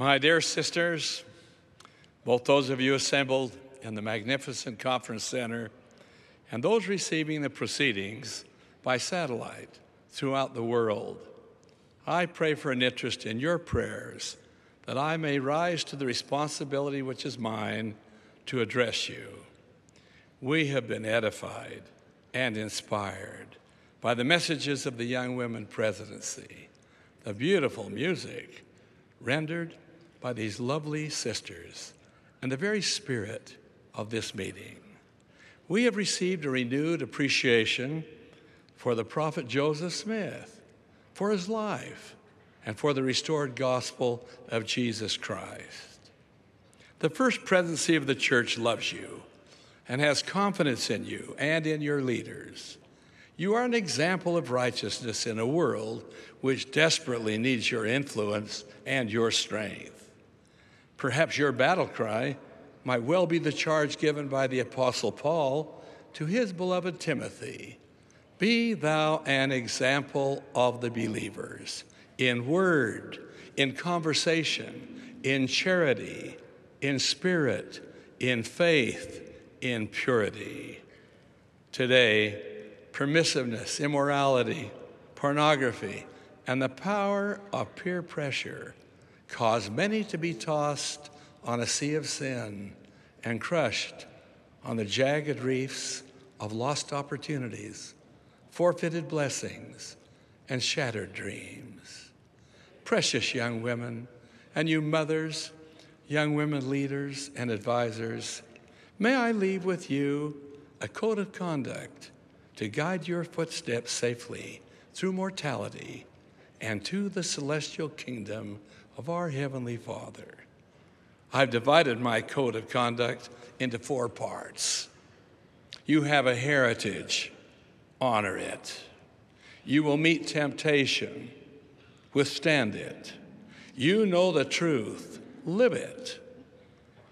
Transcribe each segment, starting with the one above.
My dear sisters, both those of you assembled in the magnificent conference center and those receiving the proceedings by satellite throughout the world, I pray for an interest in your prayers that I may rise to the responsibility which is mine to address you. We have been edified and inspired by the messages of the Young Women Presidency, the beautiful music rendered by these lovely sisters, and the very spirit of this meeting. We have received a renewed appreciation for the prophet Joseph Smith, for his life, and for the restored gospel of Jesus Christ. The first presidency of the church loves you and has confidence in you and in your leaders. You are an example of righteousness in a world which desperately needs your influence and your strength. Perhaps your battle cry might well be the charge given by the Apostle Paul to his beloved Timothy Be thou an example of the believers in word, in conversation, in charity, in spirit, in faith, in purity. Today, permissiveness, immorality, pornography, and the power of peer pressure cause many to be tossed on a sea of sin and crushed on the jagged reefs of lost opportunities, forfeited blessings, and shattered dreams. Precious young women, and you mothers, young women leaders, and advisors, may I leave with you a code of conduct to guide your footsteps safely through mortality and to the celestial kingdom of our Heavenly Father. I've divided my code of conduct into four parts. You have a heritage, honor it. You will meet temptation, withstand it. You know the truth, live it.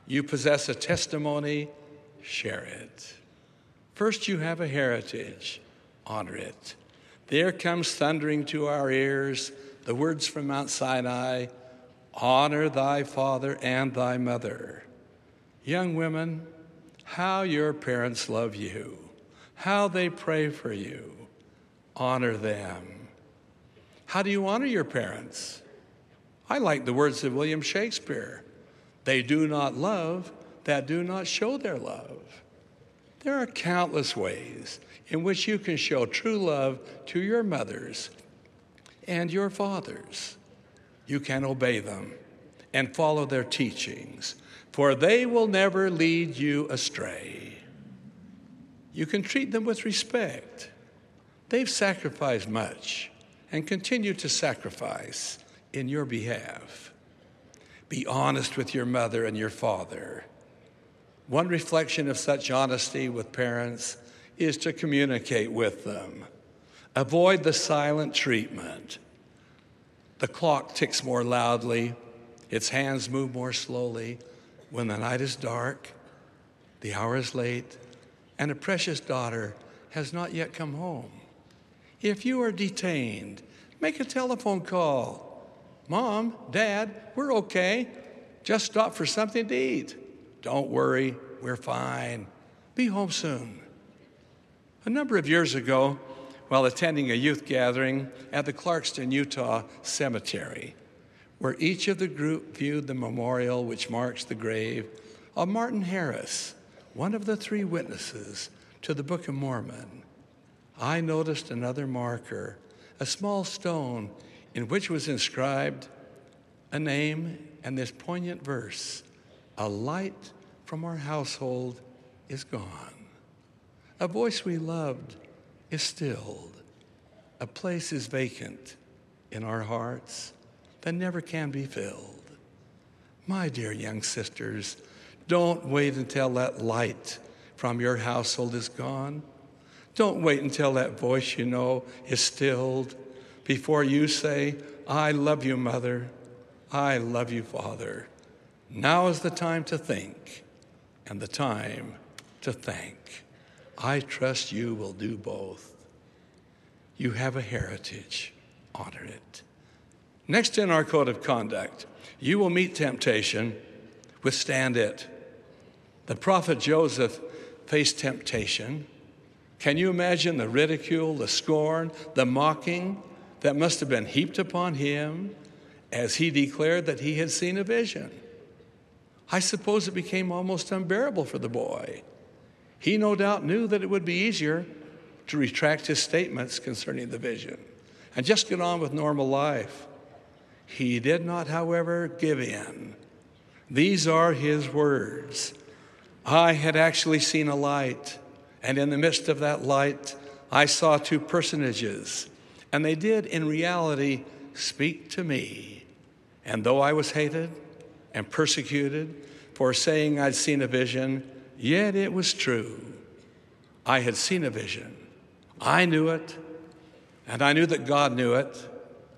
You possess a testimony, share it. First, you have a heritage, honor it. There comes thundering to our ears the words from Mount Sinai honor thy father and thy mother. Young women, how your parents love you, how they pray for you. Honor them. How do you honor your parents? I like the words of William Shakespeare they do not love that do not show their love. There are countless ways in which you can show true love to your mothers and your fathers. You can obey them and follow their teachings, for they will never lead you astray. You can treat them with respect. They've sacrificed much and continue to sacrifice in your behalf. Be honest with your mother and your father one reflection of such honesty with parents is to communicate with them. Avoid the silent treatment. The clock ticks more loudly, its hands move more slowly when the night is dark, the hour is late, and a precious daughter has not yet come home. If you are detained, make a telephone call. Mom, Dad, we're okay. Just stop for something to eat. Don't worry, we're fine. Be home soon. A number of years ago, while attending a youth gathering at the Clarkston, Utah cemetery, where each of the group viewed the memorial which marks the grave of Martin Harris, one of the three witnesses to the Book of Mormon, I noticed another marker, a small stone in which was inscribed a name and this poignant verse A light from our household is gone. A voice we loved is stilled. A place is vacant in our hearts that never can be filled. My dear young sisters, don't wait until that light from your household is gone. Don't wait until that voice you know is stilled before you say, I love you, Mother. I love you, Father. Now is the time to think and the time to thank. I trust you will do both. You have a heritage, honor it. Next in our code of conduct, you will meet temptation, withstand it. The prophet Joseph faced temptation. Can you imagine the ridicule, the scorn, the mocking that must have been heaped upon him as he declared that he had seen a vision? I suppose it became almost unbearable for the boy. He no doubt knew that it would be easier to retract his statements concerning the vision and just get on with normal life. He did not, however, give in. These are his words I had actually seen a light, and in the midst of that light, I saw two personages, and they did in reality speak to me. And though I was hated and persecuted for saying I'd seen a vision, yet it was true. I had seen a vision. I knew it, and I knew that God knew it,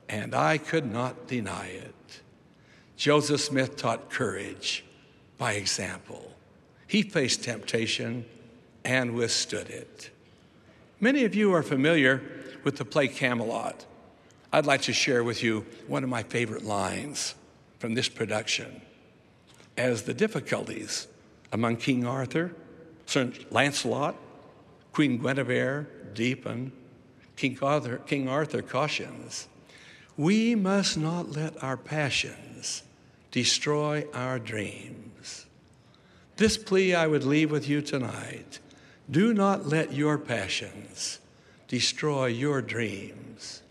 and I could not deny it. Joseph Smith taught courage by example. He faced temptation and withstood it. Many of you are familiar with the play Camelot. I'd like to share with you one of my favorite lines from this production. As the difficulties among King Arthur, Sir Lancelot, Queen Guinevere deepen, King Arthur, King Arthur cautions we must not let our passions destroy our dreams. This plea I would leave with you tonight. Do not let your passions destroy your dreams.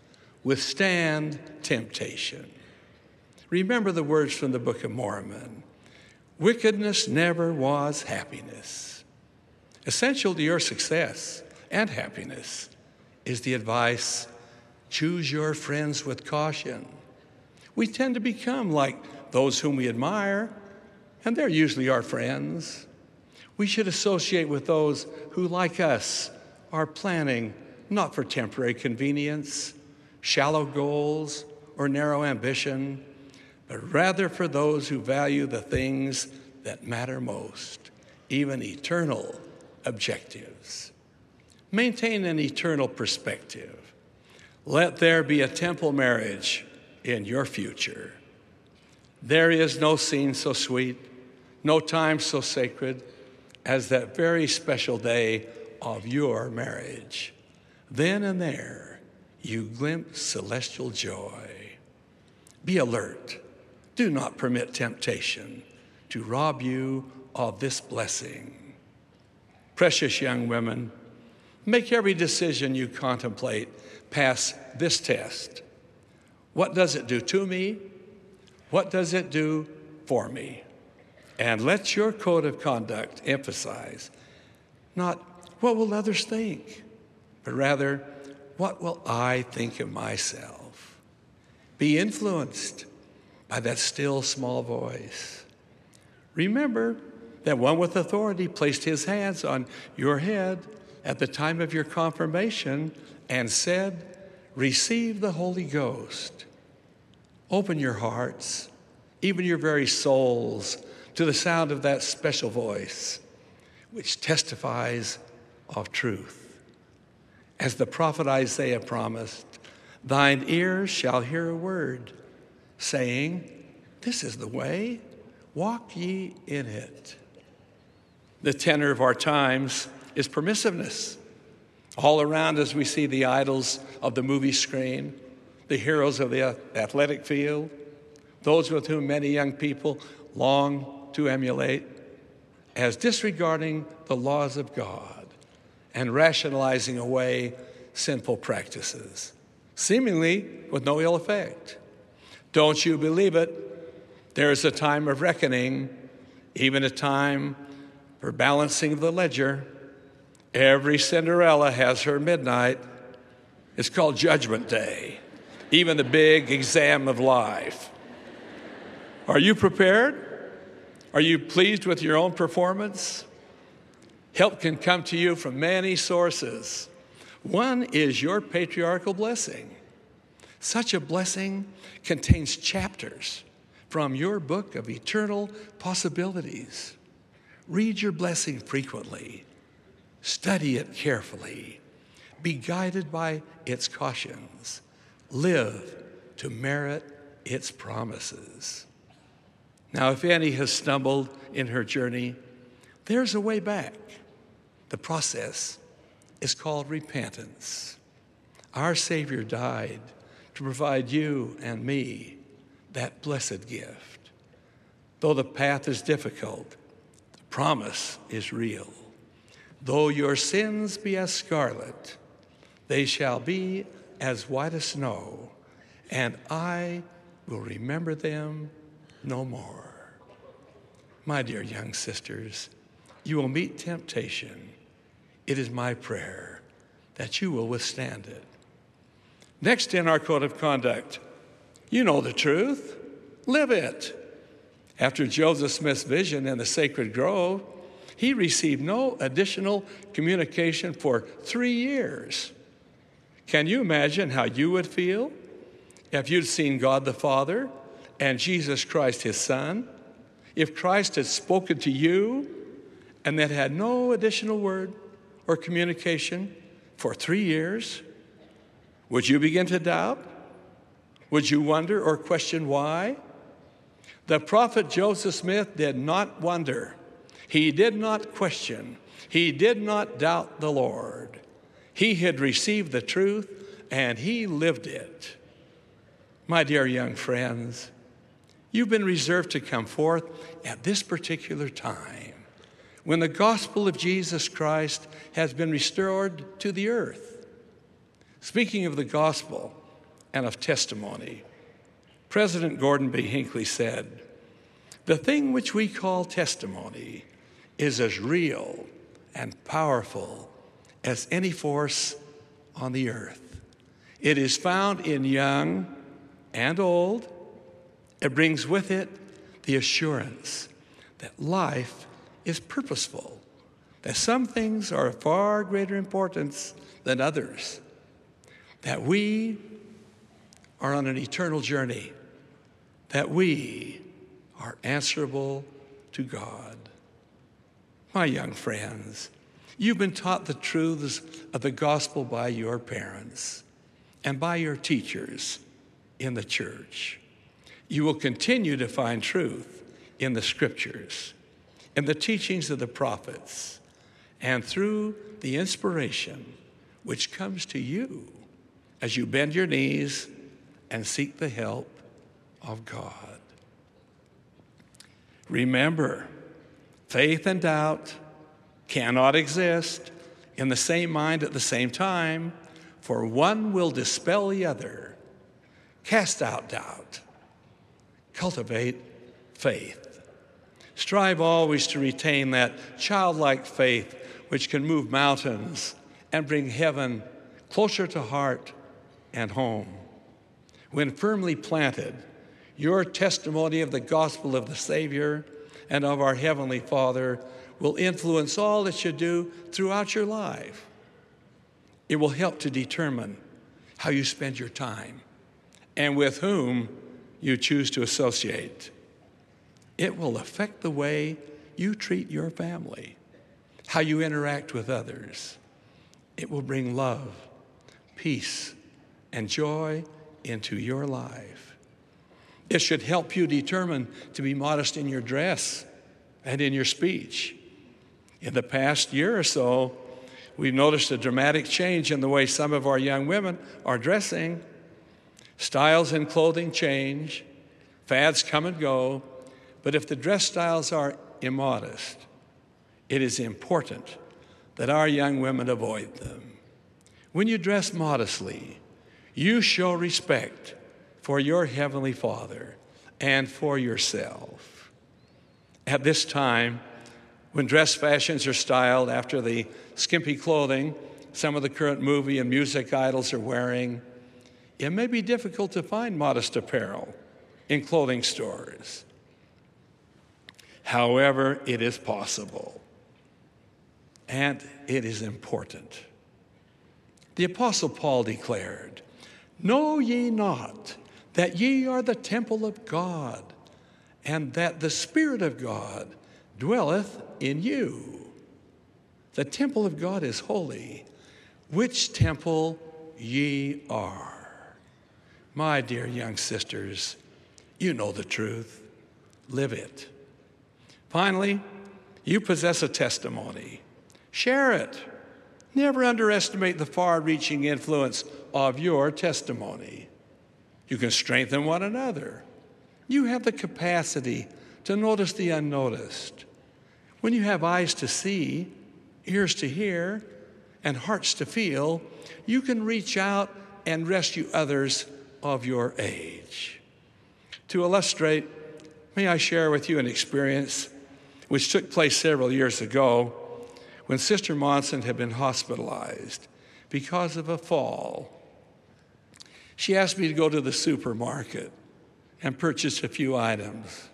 Withstand temptation. Remember the words from the Book of Mormon wickedness never was happiness. Essential to your success and happiness is the advice Choose your friends with caution. We tend to become like those whom we admire, and they're usually our friends. We should associate with those who, like us, are planning not for temporary convenience, shallow goals, or narrow ambition, but rather for those who value the things that matter most, even eternal objectives. Maintain an eternal perspective. Let there be a temple marriage in your future. There is no scene so sweet, no time so sacred as that very special day of your marriage. Then and there, you glimpse celestial joy. Be alert. Do not permit temptation to rob you of this blessing. Precious young women, make every decision you contemplate pass this test. What does it do to me? What does it do for me? And let your code of conduct emphasize not what will others think, but rather what will I think of myself? Be influenced by that still small voice. Remember that one with authority placed his hands on your head at the time of your confirmation and said, Receive the Holy Ghost. Open your hearts, even your very souls, to the sound of that special voice, which testifies of truth. As the prophet Isaiah promised, Thine ears shall hear a word, saying, This is the way, walk ye in it. The tenor of our times is permissiveness. All around us, we see the idols of the movie screen, the heroes of the athletic field, those with whom many young people long to emulate, as disregarding the laws of God and rationalizing away sinful practices, seemingly with no ill effect. Don't you believe it? There is a time of reckoning, even a time for balancing the ledger. Every Cinderella has her midnight. It's called Judgment Day, even the big exam of life. Are you prepared? Are you pleased with your own performance? Help can come to you from many sources. One is your patriarchal blessing. Such a blessing contains chapters from your book of eternal possibilities. Read your blessing frequently. Study it carefully. Be guided by its cautions. Live to merit its promises. Now, if Annie has stumbled in her journey, there's a way back. The process is called repentance. Our Savior died to provide you and me that blessed gift. Though the path is difficult, the promise is real. Though your sins be as scarlet, they shall be as white as snow, and I will remember them no more. My dear young sisters, you will meet temptation. It is my prayer that you will withstand it. Next in our code of conduct, you know the truth, live it. After Joseph Smith's vision in the sacred grove, he received no additional communication for three years. Can you imagine how you would feel if you'd seen God the Father and Jesus Christ, his Son? If Christ had spoken to you and then had no additional word or communication for three years, would you begin to doubt? Would you wonder or question why? The prophet Joseph Smith did not wonder. He did not question. He did not doubt the Lord. He had received the truth and he lived it. My dear young friends, you've been reserved to come forth at this particular time when the gospel of Jesus Christ has been restored to the earth. Speaking of the gospel and of testimony, President Gordon B. Hinckley said, The thing which we call testimony is as real and powerful as any force on the earth. It is found in young and old. It brings with it the assurance that life is purposeful, that some things are of far greater importance than others that we are on an eternal journey, that we are answerable to God. My young friends, you've been taught the truths of the gospel by your parents and by your teachers in the church. You will continue to find truth in the scriptures, in the teachings of the prophets, and through the inspiration which comes to you as you bend your knees and seek the help of God. Remember, faith and doubt cannot exist in the same mind at the same time, for one will dispel the other. Cast out doubt, cultivate faith. Strive always to retain that childlike faith which can move mountains and bring heaven closer to heart and home. When firmly planted, your testimony of the gospel of the Savior and of our Heavenly Father will influence all that you do throughout your life. It will help to determine how you spend your time and with whom you choose to associate. It will affect the way you treat your family, how you interact with others. It will bring love, peace, and joy into your life. It should help you determine to be modest in your dress and in your speech. In the past year or so, we've noticed a dramatic change in the way some of our young women are dressing. Styles in clothing change, fads come and go, but if the dress styles are immodest, it is important that our young women avoid them. When you dress modestly, you show respect for your Heavenly Father and for yourself. At this time, when dress fashions are styled after the skimpy clothing some of the current movie and music idols are wearing, it may be difficult to find modest apparel in clothing stores. However, it is possible, and it is important. The Apostle Paul declared, Know ye not that ye are the temple of God, and that the Spirit of God dwelleth in you? The temple of God is holy, which temple ye are. My dear young sisters, You know the truth. Live it. Finally, you possess a testimony. Share it. Never underestimate the far reaching influence of your testimony. You can strengthen one another. You have the capacity to notice the unnoticed. When you have eyes to see, ears to hear, and hearts to feel, you can reach out and rescue others of your age. To illustrate, may I share with you an experience which took place several years ago when Sister Monson had been hospitalized because of a fall. She asked me to go to the supermarket and purchase a few items.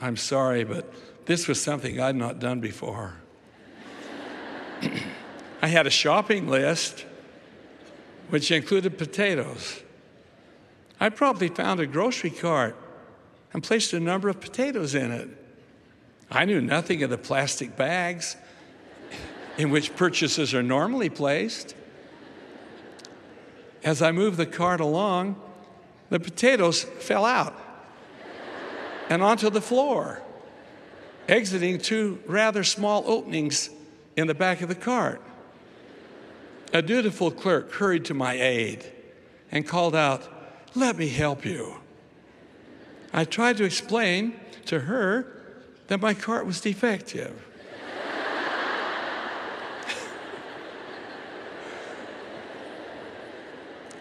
I'm sorry, but this was something I'd not done before. I had a shopping list which included potatoes. I promptly found a grocery cart and placed a number of potatoes in it. I knew nothing of the plastic bags in which purchases are normally placed. As I moved the cart along, the potatoes fell out and onto the floor, exiting two rather small openings in the back of the cart. A dutiful clerk hurried to my aid and called out, Let me help you. I tried to explain to her that my cart was defective.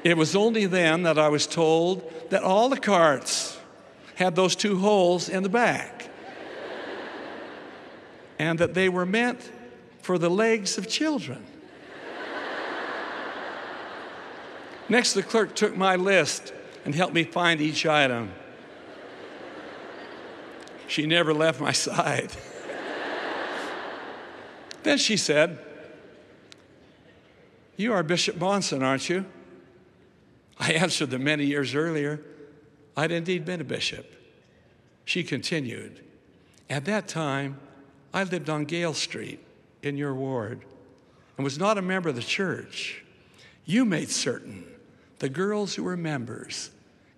it was only then that I was told that all the carts had those two holes in the back and that they were meant for the legs of children. Next, the clerk took my list and helped me find each item. She never left my side. then she said, You are Bishop Monson, aren't you? I answered that many years earlier, I'd indeed been a bishop. She continued, At that time, I lived on Gale Street in your ward and was not a member of the church. You made certain the girls who were members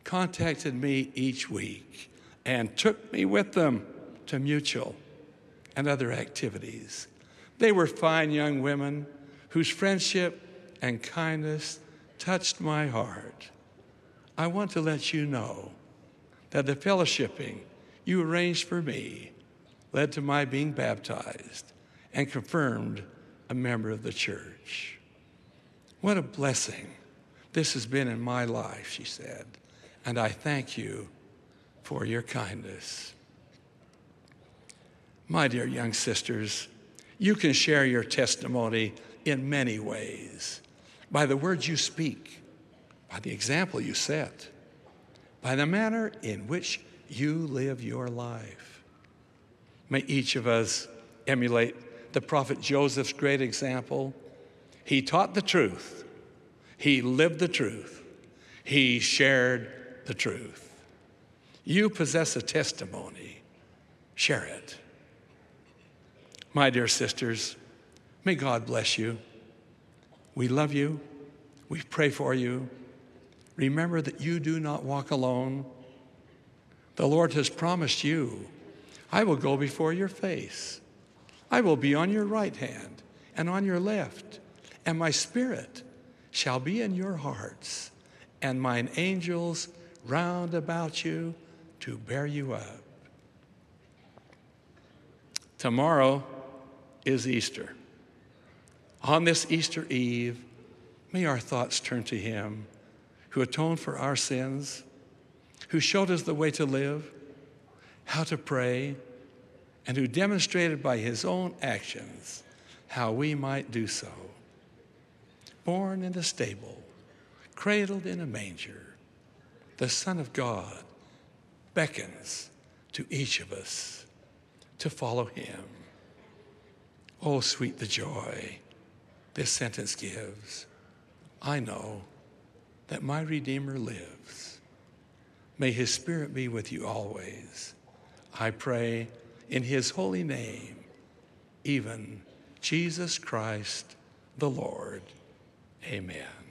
contacted me each week and took me with them to mutual and other activities. They were fine young women whose friendship and kindness touched my heart. I want to let you know that the fellowshipping you arranged for me led to my being baptized and confirmed a member of the church. What a blessing this has been in my life, she said, and I thank you for your kindness. My dear young sisters, you can share your testimony in many ways by the words you speak, by the example you set, by the manner in which you live your life. May each of us emulate the prophet Joseph's great example. He taught the truth, he lived the truth, he shared the truth. You possess a testimony, share it. My dear sisters, may God bless you. We love you. We pray for you. Remember that you do not walk alone. The Lord has promised you, I will go before your face. I will be on your right hand and on your left, and my spirit shall be in your hearts, and mine angels round about you to bear you up. Tomorrow is Easter. On this Easter Eve, may our thoughts turn to Him who atoned for our sins, who showed us the way to live, how to pray, and who demonstrated by His own actions how we might do so. Born in a stable, cradled in a manger, the Son of God beckons to each of us to follow him. Oh, sweet the joy this sentence gives. I know that my Redeemer lives. May his spirit be with you always. I pray in his holy name, even Jesus Christ the Lord. Amen.